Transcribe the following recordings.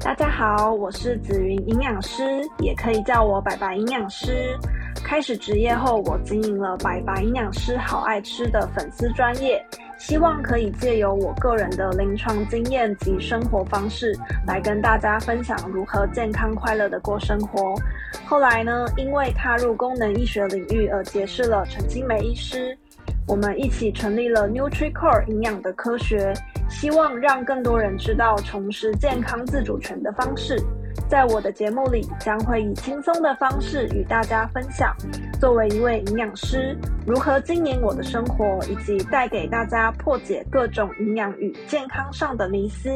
大家好，我是紫云营养师，也可以叫我白白营养师。开始职业后，我经营了白白营养师好爱吃的粉丝专业，希望可以借由我个人的临床经验及生活方式，来跟大家分享如何健康快乐的过生活。后来呢，因为踏入功能医学领域而结识了陈清梅医师，我们一起成立了 NutriCore 营养的科学。希望让更多人知道重拾健康自主权的方式。在我的节目里，将会以轻松的方式与大家分享，作为一位营养师，如何经营我的生活，以及带给大家破解各种营养与健康上的迷思。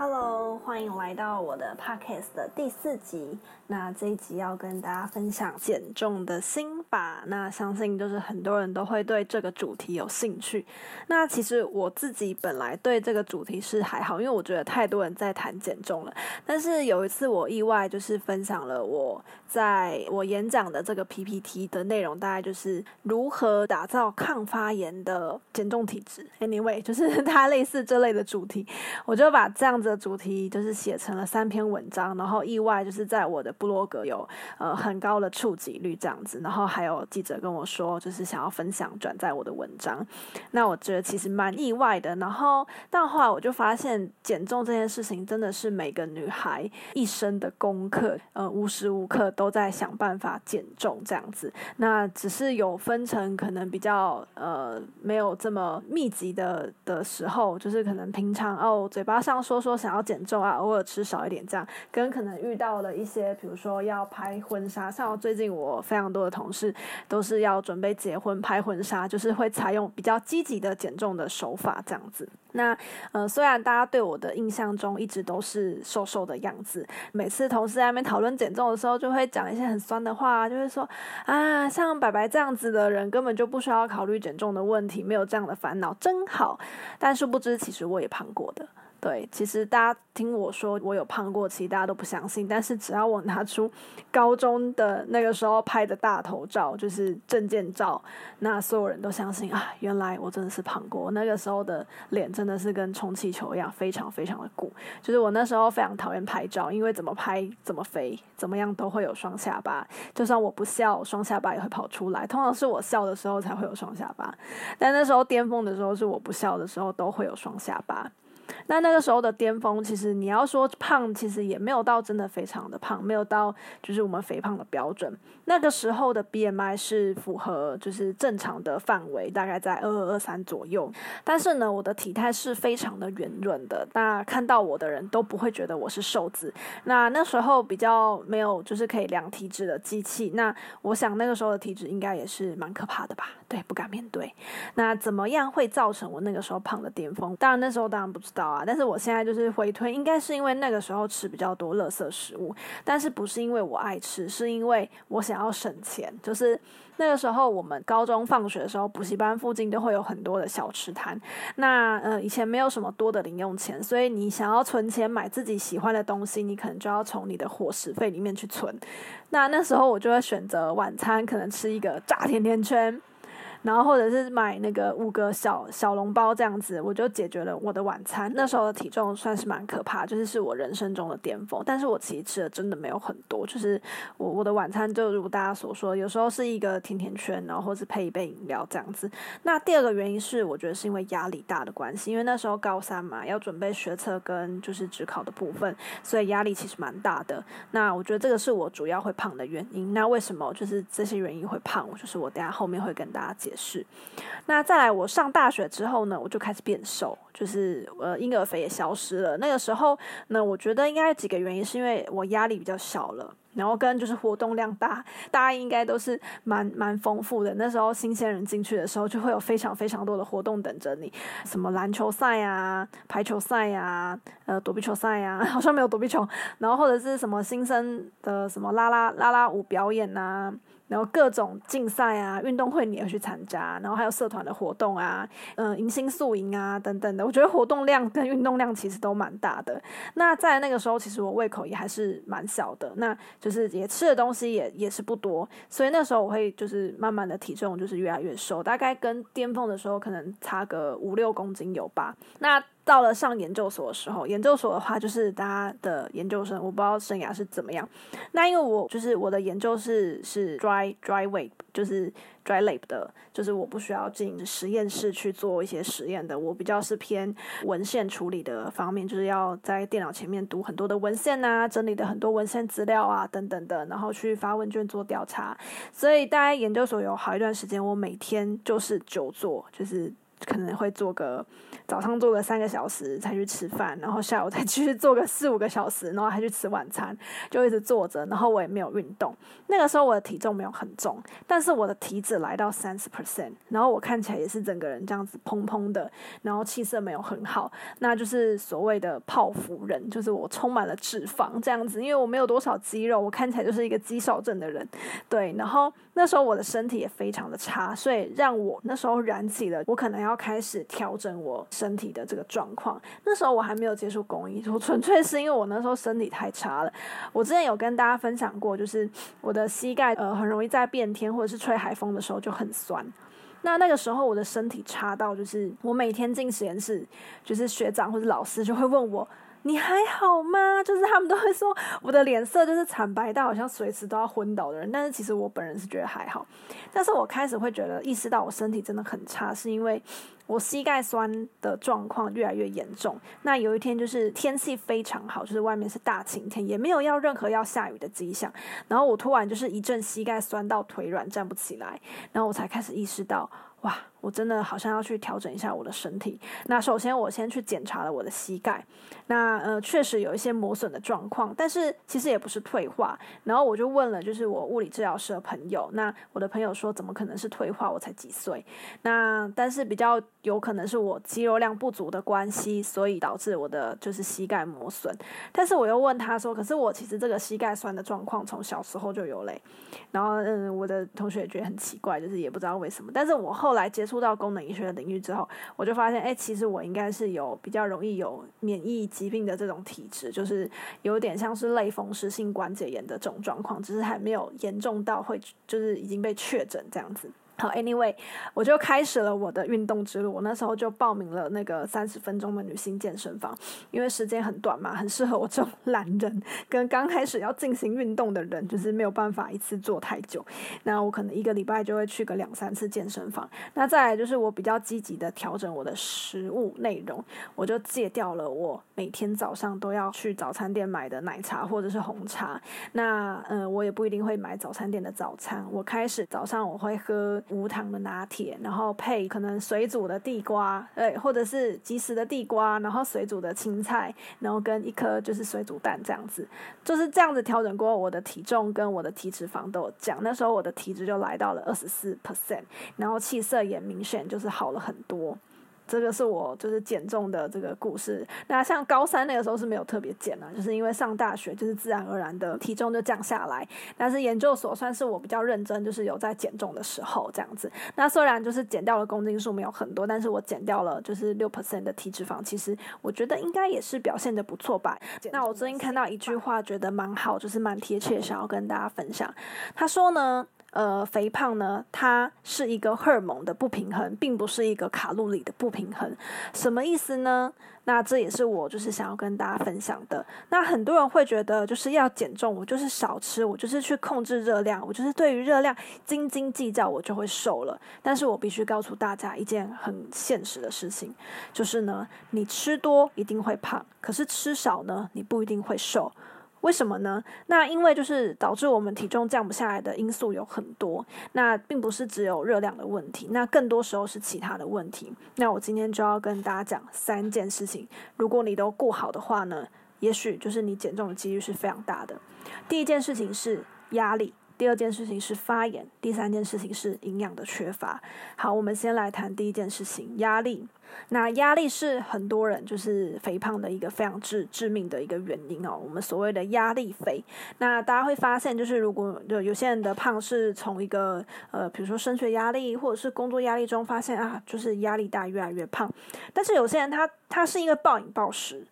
Hello，欢迎来到我的 Podcast 的第四集。那这一集要跟大家分享减重的心法。那相信就是很多人都会对这个主题有兴趣。那其实我自己本来对这个主题是还好，因为我觉得太多人在谈减重了。但是有一次我意外就是分享了我在我演讲的这个 PPT 的内容，大概就是如何打造抗发炎的减重体质。Anyway，就是它类似这类的主题，我就把这样子。的主题就是写成了三篇文章，然后意外就是在我的部落格有呃很高的触及率这样子，然后还有记者跟我说，就是想要分享转载我的文章，那我觉得其实蛮意外的。然后但后来我就发现，减重这件事情真的是每个女孩一生的功课，呃，无时无刻都在想办法减重这样子。那只是有分成可能比较呃没有这么密集的的时候，就是可能平常哦嘴巴上说说。想要减重啊，偶尔吃少一点这样，跟可能遇到了一些，比如说要拍婚纱，像最近我非常多的同事都是要准备结婚拍婚纱，就是会采用比较积极的减重的手法这样子。那呃，虽然大家对我的印象中一直都是瘦瘦的样子，每次同事在那边讨论减重的时候，就会讲一些很酸的话，就会说啊，像白白这样子的人根本就不需要考虑减重的问题，没有这样的烦恼，真好。但殊不知，其实我也胖过的。对，其实大家听我说我有胖过，其实大家都不相信。但是只要我拿出高中的那个时候拍的大头照，就是证件照，那所有人都相信啊，原来我真的是胖过。那个时候的脸真的是跟充气球一样，非常非常的鼓。就是我那时候非常讨厌拍照，因为怎么拍怎么肥，怎么样都会有双下巴。就算我不笑，双下巴也会跑出来。通常是我笑的时候才会有双下巴，但那时候巅峰的时候是我不笑的时候都会有双下巴。那那个时候的巅峰，其实你要说胖，其实也没有到真的非常的胖，没有到就是我们肥胖的标准。那个时候的 BMI 是符合就是正常的范围，大概在二二二三左右。但是呢，我的体态是非常的圆润的，那看到我的人都不会觉得我是瘦子。那那时候比较没有就是可以量体脂的机器，那我想那个时候的体脂应该也是蛮可怕的吧？对，不敢面对。那怎么样会造成我那个时候胖的巅峰？当然那时候当然不知道。啊！但是我现在就是回推，应该是因为那个时候吃比较多垃圾食物，但是不是因为我爱吃，是因为我想要省钱。就是那个时候，我们高中放学的时候，补习班附近都会有很多的小吃摊。那呃，以前没有什么多的零用钱，所以你想要存钱买自己喜欢的东西，你可能就要从你的伙食费里面去存。那那时候我就会选择晚餐，可能吃一个炸甜甜圈。然后或者是买那个五个小小笼包这样子，我就解决了我的晚餐。那时候的体重算是蛮可怕，就是是我人生中的巅峰。但是我其实吃的真的没有很多，就是我我的晚餐就如大家所说，有时候是一个甜甜圈，然后或是配一杯饮料这样子。那第二个原因是，我觉得是因为压力大的关系，因为那时候高三嘛，要准备学测跟就是指考的部分，所以压力其实蛮大的。那我觉得这个是我主要会胖的原因。那为什么就是这些原因会胖？就是我等下后面会跟大家解。是，那再来，我上大学之后呢，我就开始变瘦，就是呃婴儿肥也消失了。那个时候，那我觉得应该有几个原因，是因为我压力比较小了，然后跟就是活动量大，大家应该都是蛮蛮丰富的。那时候新鲜人进去的时候，就会有非常非常多的活动等着你，什么篮球赛呀、排球赛呀、呃躲避球赛呀，好像没有躲避球，然后或者是什么新生的什么啦啦啦啦舞表演呐、啊。然后各种竞赛啊、运动会你要去参加，然后还有社团的活动啊，嗯、迎新宿营啊等等的，我觉得活动量跟运动量其实都蛮大的。那在那个时候，其实我胃口也还是蛮小的，那就是也吃的东西也也是不多，所以那时候我会就是慢慢的体重就是越来越瘦，大概跟巅峰的时候可能差个五六公斤有吧。那到了上研究所的时候，研究所的话就是大家的研究生，我不知道生涯是怎么样。那因为我就是我的研究室是 dry dry wave，就是 dry lab 的，就是我不需要进实验室去做一些实验的。我比较是偏文献处理的方面，就是要在电脑前面读很多的文献啊，整理的很多文献资料啊等等的，然后去发问卷做调查。所以大概研究所有好一段时间，我每天就是久坐，就是可能会做个。早上做个三个小时才去吃饭，然后下午再继续做个四五个小时，然后还去吃晚餐，就一直坐着，然后我也没有运动。那个时候我的体重没有很重，但是我的体脂来到三十 percent，然后我看起来也是整个人这样子砰砰的，然后气色没有很好，那就是所谓的泡芙人，就是我充满了脂肪这样子，因为我没有多少肌肉，我看起来就是一个肌少症的人。对，然后那时候我的身体也非常的差，所以让我那时候燃起了，我可能要开始调整我。身体的这个状况，那时候我还没有接触公益，我纯粹是因为我那时候身体太差了。我之前有跟大家分享过，就是我的膝盖呃很容易在变天或者是吹海风的时候就很酸。那那个时候我的身体差到，就是我每天进实验室，就是学长或者老师就会问我。你还好吗？就是他们都会说我的脸色就是惨白到好像随时都要昏倒的人，但是其实我本人是觉得还好。但是我开始会觉得意识到我身体真的很差，是因为我膝盖酸的状况越来越严重。那有一天就是天气非常好，就是外面是大晴天，也没有要任何要下雨的迹象。然后我突然就是一阵膝盖酸到腿软站不起来，然后我才开始意识到。哇，我真的好像要去调整一下我的身体。那首先我先去检查了我的膝盖，那呃确实有一些磨损的状况，但是其实也不是退化。然后我就问了，就是我物理治疗师的朋友，那我的朋友说怎么可能是退化？我才几岁？那但是比较有可能是我肌肉量不足的关系，所以导致我的就是膝盖磨损。但是我又问他说，可是我其实这个膝盖酸的状况从小时候就有嘞。然后嗯，我的同学也觉得很奇怪，就是也不知道为什么。但是我后来接触到功能医学的领域之后，我就发现，哎，其实我应该是有比较容易有免疫疾病的这种体质，就是有点像是类风湿性关节炎的这种状况，只是还没有严重到会就是已经被确诊这样子。好，Anyway，我就开始了我的运动之路。我那时候就报名了那个三十分钟的女性健身房，因为时间很短嘛，很适合我这种懒人跟刚开始要进行运动的人，就是没有办法一次做太久。那我可能一个礼拜就会去个两三次健身房。那再来就是我比较积极的调整我的食物内容，我就戒掉了我每天早上都要去早餐店买的奶茶或者是红茶。那嗯、我也不一定会买早餐店的早餐。我开始早上我会喝。无糖的拿铁，然后配可能水煮的地瓜，哎，或者是即食的地瓜，然后水煮的青菜，然后跟一颗就是水煮蛋这样子，就是这样子调整过后，我的体重跟我的体脂肪都有降，那时候我的体脂就来到了二十四 percent，然后气色也明显就是好了很多。这个是我就是减重的这个故事。那像高三那个时候是没有特别减了，就是因为上大学就是自然而然的体重就降下来。但是研究所算是我比较认真，就是有在减重的时候这样子。那虽然就是减掉了公斤数没有很多，但是我减掉了就是六 percent 的体脂肪，其实我觉得应该也是表现的不错吧。那我最近看到一句话，觉得蛮好，就是蛮贴切，想要跟大家分享。他说呢。呃，肥胖呢，它是一个荷尔蒙的不平衡，并不是一个卡路里的不平衡。什么意思呢？那这也是我就是想要跟大家分享的。那很多人会觉得，就是要减重，我就是少吃，我就是去控制热量，我就是对于热量斤斤计较，我就会瘦了。但是我必须告诉大家一件很现实的事情，就是呢，你吃多一定会胖，可是吃少呢，你不一定会瘦。为什么呢？那因为就是导致我们体重降不下来的因素有很多，那并不是只有热量的问题，那更多时候是其他的问题。那我今天就要跟大家讲三件事情，如果你都顾好的话呢，也许就是你减重的几率是非常大的。第一件事情是压力。第二件事情是发炎，第三件事情是营养的缺乏。好，我们先来谈第一件事情，压力。那压力是很多人就是肥胖的一个非常致致命的一个原因哦。我们所谓的压力肥，那大家会发现，就是如果有有些人的胖是从一个呃，比如说升学压力或者是工作压力中发现啊，就是压力大越来越胖。但是有些人他他是因为暴饮暴食。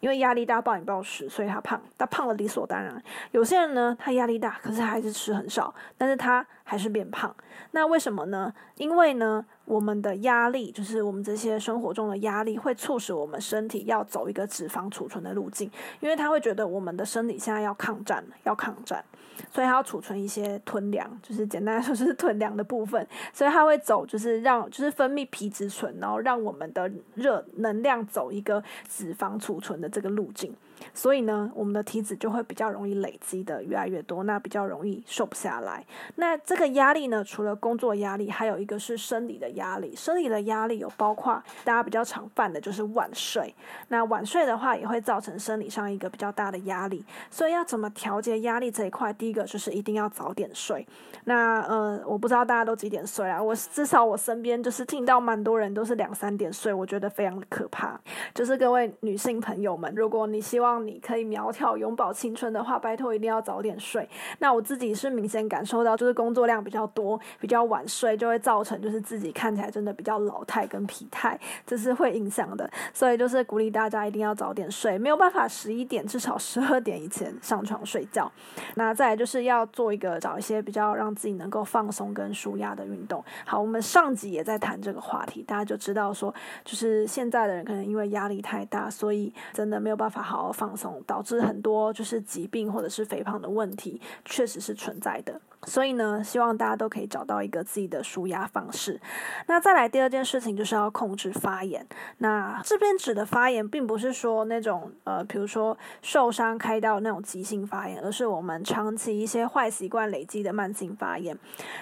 因为压力大，暴饮暴食，所以他胖。他胖了理所当然。有些人呢，他压力大，可是他还是吃很少，但是他还是变胖。那为什么呢？因为呢，我们的压力，就是我们这些生活中的压力，会促使我们身体要走一个脂肪储存的路径，因为他会觉得我们的身体现在要抗战，要抗战，所以他要储存一些囤粮，就是简单来说就是囤粮的部分，所以他会走，就是让就是分泌皮质醇，然后让我们的热能量走一个脂肪储存的这个路径。所以呢，我们的体脂就会比较容易累积的越来越多，那比较容易瘦不下来。那这个压力呢，除了工作压力，还有一个是生理的压力。生理的压力有包括大家比较常犯的就是晚睡。那晚睡的话，也会造成生理上一个比较大的压力。所以要怎么调节压力这一块？第一个就是一定要早点睡。那呃，我不知道大家都几点睡啊？我至少我身边就是听到蛮多人都是两三点睡，我觉得非常的可怕。就是各位女性朋友们，如果你希望你可以苗条永葆青春的话，拜托一定要早点睡。那我自己是明显感受到，就是工作量比较多，比较晚睡，就会造成就是自己看起来真的比较老态跟疲态，这是会影响的。所以就是鼓励大家一定要早点睡，没有办法十一点，至少十二点以前上床睡觉。那再来就是要做一个找一些比较让自己能够放松跟舒压的运动。好，我们上集也在谈这个话题，大家就知道说，就是现在的人可能因为压力太大，所以真的没有办法好好放松，导致很多就是疾病或者是肥胖的问题，确实是存在的。所以呢，希望大家都可以找到一个自己的舒压方式。那再来第二件事情，就是要控制发炎。那这边指的发炎，并不是说那种呃，比如说受伤开刀那种急性发炎，而是我们长期一些坏习惯累积的慢性发炎。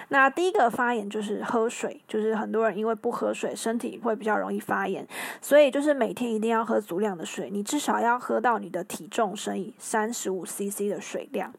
那第一个发炎就是喝水，就是很多人因为不喝水，身体会比较容易发炎。所以就是每天一定要喝足量的水，你至少要喝到你的体重乘以三十五 CC 的水量。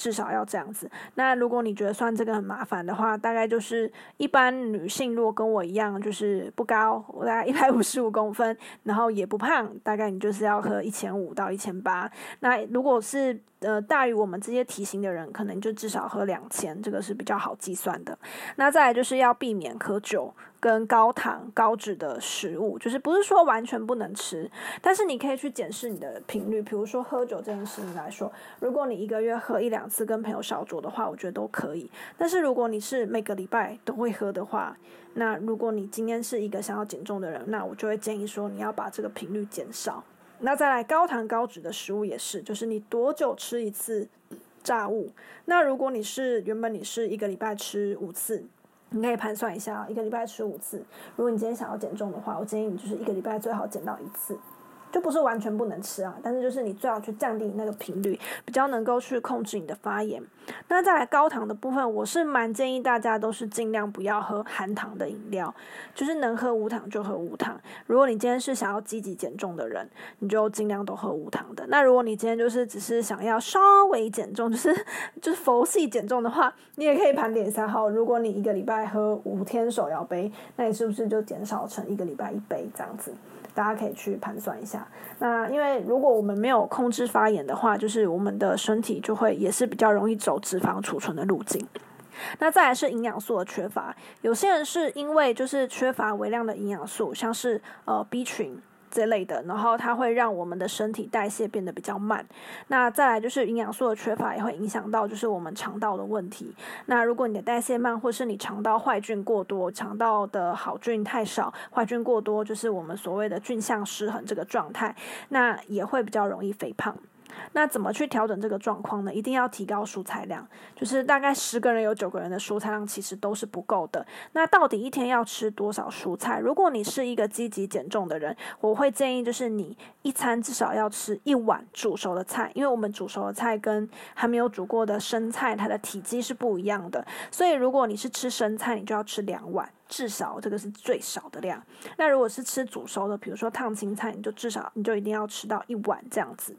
至少要这样子。那如果你觉得算这个很麻烦的话，大概就是一般女性如果跟我一样，就是不高，我大概一百五十五公分，然后也不胖，大概你就是要喝一千五到一千八。那如果是呃大于我们这些体型的人，可能就至少喝两千，这个是比较好计算的。那再来就是要避免喝酒。跟高糖高脂的食物，就是不是说完全不能吃，但是你可以去检视你的频率。比如说喝酒这件事情来说，如果你一个月喝一两次，跟朋友小酌的话，我觉得都可以。但是如果你是每个礼拜都会喝的话，那如果你今天是一个想要减重的人，那我就会建议说你要把这个频率减少。那再来高糖高脂的食物也是，就是你多久吃一次炸物？那如果你是原本你是一个礼拜吃五次。你可以盘算一下，一个礼拜吃五次。如果你今天想要减重的话，我建议你就是一个礼拜最好减到一次。就不是完全不能吃啊，但是就是你最好去降低那个频率，比较能够去控制你的发炎。那再来高糖的部分，我是蛮建议大家都是尽量不要喝含糖的饮料，就是能喝无糖就喝无糖。如果你今天是想要积极减重的人，你就尽量都喝无糖的。那如果你今天就是只是想要稍微减重，就是 就是佛系减重的话，你也可以盘点一下哈。如果你一个礼拜喝五天手摇杯，那你是不是就减少成一个礼拜一杯这样子？大家可以去盘算一下。那因为如果我们没有控制发炎的话，就是我们的身体就会也是比较容易走脂肪储存的路径。那再来是营养素的缺乏，有些人是因为就是缺乏微量的营养素，像是呃 B 群。这类的，然后它会让我们的身体代谢变得比较慢。那再来就是营养素的缺乏，也会影响到就是我们肠道的问题。那如果你的代谢慢，或是你肠道坏菌过多，肠道的好菌太少，坏菌过多，就是我们所谓的菌相失衡这个状态，那也会比较容易肥胖。那怎么去调整这个状况呢？一定要提高蔬菜量，就是大概十个人有九个人的蔬菜量其实都是不够的。那到底一天要吃多少蔬菜？如果你是一个积极减重的人，我会建议就是你一餐至少要吃一碗煮熟的菜，因为我们煮熟的菜跟还没有煮过的生菜，它的体积是不一样的。所以如果你是吃生菜，你就要吃两碗，至少这个是最少的量。那如果是吃煮熟的，比如说烫青菜，你就至少你就一定要吃到一碗这样子。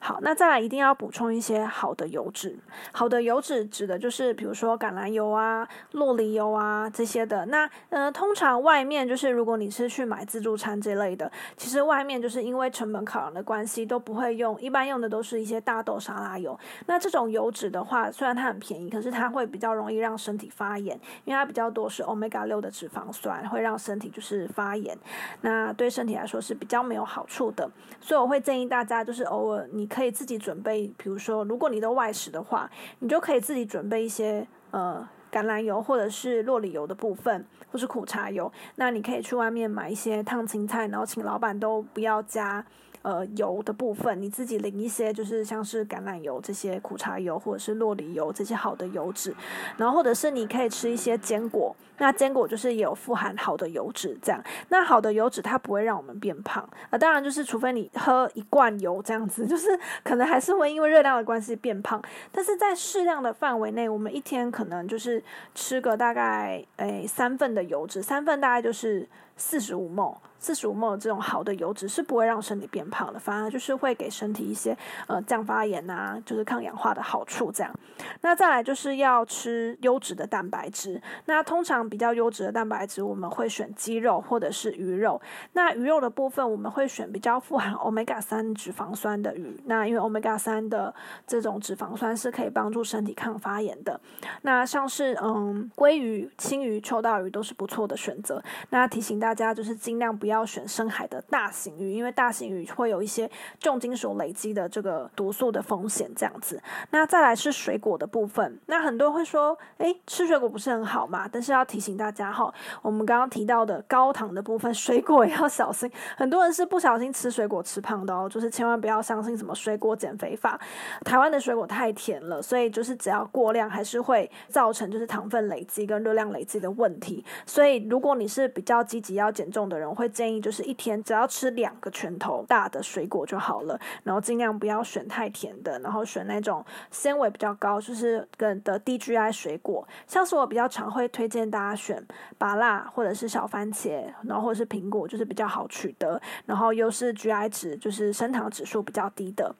好，那再来一定要补充一些好的油脂。好的油脂指的就是，比如说橄榄油啊、洛梨油啊这些的。那呃，通常外面就是如果你是去买自助餐这类的，其实外面就是因为成本考量的关系，都不会用，一般用的都是一些大豆沙拉油。那这种油脂的话，虽然它很便宜，可是它会比较容易让身体发炎，因为它比较多是 Omega 六的脂肪酸，会让身体就是发炎。那对身体来说是比较没有好处的。所以我会建议大家就是偶尔。你可以自己准备，比如说，如果你都外食的话，你就可以自己准备一些呃橄榄油或者是落里油的部分，或是苦茶油，那你可以去外面买一些烫青菜，然后请老板都不要加。呃，油的部分你自己淋一些，就是像是橄榄油这些、苦茶油或者是酪梨油这些好的油脂，然后或者是你可以吃一些坚果，那坚果就是也有富含好的油脂，这样，那好的油脂它不会让我们变胖啊、当然就是除非你喝一罐油这样子，就是可能还是会因为热量的关系变胖，但是在适量的范围内，我们一天可能就是吃个大概诶三份的油脂，三份大概就是。四十五梦四十五梦这种好的油脂是不会让身体变胖的，反而就是会给身体一些呃降发炎啊，就是抗氧化的好处。这样，那再来就是要吃优质的蛋白质。那通常比较优质的蛋白质，我们会选鸡肉或者是鱼肉。那鱼肉的部分，我们会选比较富含 omega 三脂肪酸的鱼。那因为 omega 三的这种脂肪酸是可以帮助身体抗发炎的。那像是嗯鲑鱼、青鱼、秋刀鱼都是不错的选择。那提醒大。大家就是尽量不要选深海的大型鱼，因为大型鱼会有一些重金属累积的这个毒素的风险。这样子，那再来是水果的部分。那很多人会说，诶，吃水果不是很好嘛？但是要提醒大家哈，我们刚刚提到的高糖的部分，水果也要小心。很多人是不小心吃水果吃胖的哦，就是千万不要相信什么水果减肥法。台湾的水果太甜了，所以就是只要过量，还是会造成就是糖分累积跟热量累积的问题。所以如果你是比较积极。要减重的人，会建议就是一天只要吃两个拳头大的水果就好了，然后尽量不要选太甜的，然后选那种纤维比较高，就是跟的低 GI 水果。像是我比较常会推荐大家选芭乐或者是小番茄，然后或者是苹果，就是比较好取得，然后又是 GI 值，就是升糖指数比较低的。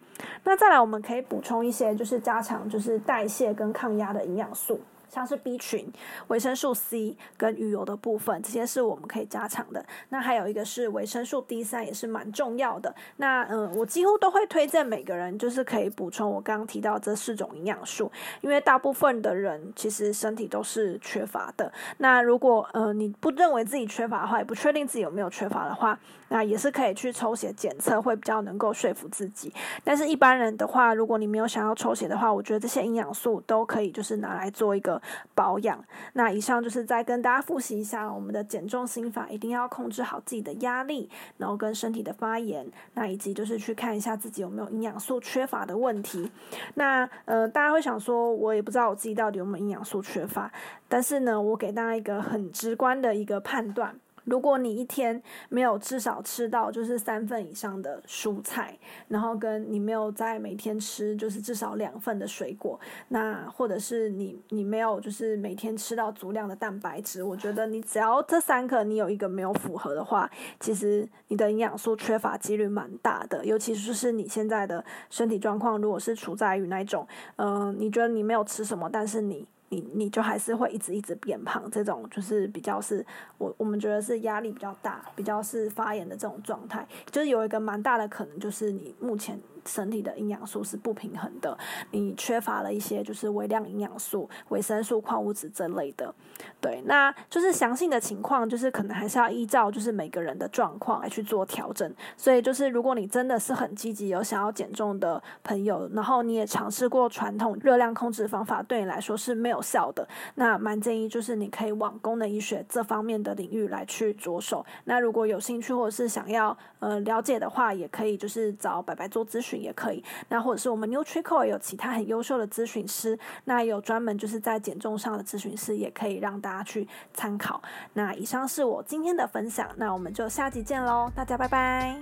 那再来，我们可以补充一些，就是加强就是代谢跟抗压的营养素。像是 B 群、维生素 C 跟鱼油的部分，这些是我们可以加强的。那还有一个是维生素 D 三，也是蛮重要的。那嗯，我几乎都会推荐每个人就是可以补充我刚刚提到这四种营养素，因为大部分的人其实身体都是缺乏的。那如果呃你不认为自己缺乏的话，也不确定自己有没有缺乏的话，那也是可以去抽血检测，会比较能够说服自己。但是一般人的话，如果你没有想要抽血的话，我觉得这些营养素都可以就是拿来做一个。保养。那以上就是再跟大家复习一下我们的减重心法，一定要控制好自己的压力，然后跟身体的发炎，那以及就是去看一下自己有没有营养素缺乏的问题。那呃，大家会想说，我也不知道我自己到底有没有营养素缺乏，但是呢，我给大家一个很直观的一个判断。如果你一天没有至少吃到就是三份以上的蔬菜，然后跟你没有在每天吃就是至少两份的水果，那或者是你你没有就是每天吃到足量的蛋白质，我觉得你只要这三个你有一个没有符合的话，其实你的营养素缺乏几率蛮大的，尤其是是你现在的身体状况，如果是处在于那种，嗯、你觉得你没有吃什么，但是你。你你就还是会一直一直变胖，这种就是比较是我我们觉得是压力比较大，比较是发炎的这种状态，就是有一个蛮大的可能，就是你目前。身体的营养素是不平衡的，你缺乏了一些就是微量营养素、维生素、矿物质这类的。对，那就是详细的情况，就是可能还是要依照就是每个人的状况来去做调整。所以就是如果你真的是很积极有想要减重的朋友，然后你也尝试过传统热量控制方法，对你来说是没有效的，那蛮建议就是你可以往功能医学这方面的领域来去着手。那如果有兴趣或者是想要呃了解的话，也可以就是找白白做咨询。也可以，那或者是我们 Nutrico 有其他很优秀的咨询师，那有专门就是在减重上的咨询师，也可以让大家去参考。那以上是我今天的分享，那我们就下集见喽，大家拜拜。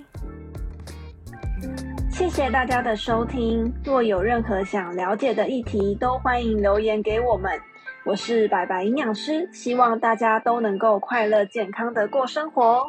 谢谢大家的收听，若有任何想了解的议题，都欢迎留言给我们。我是白白营养师，希望大家都能够快乐健康的过生活哦。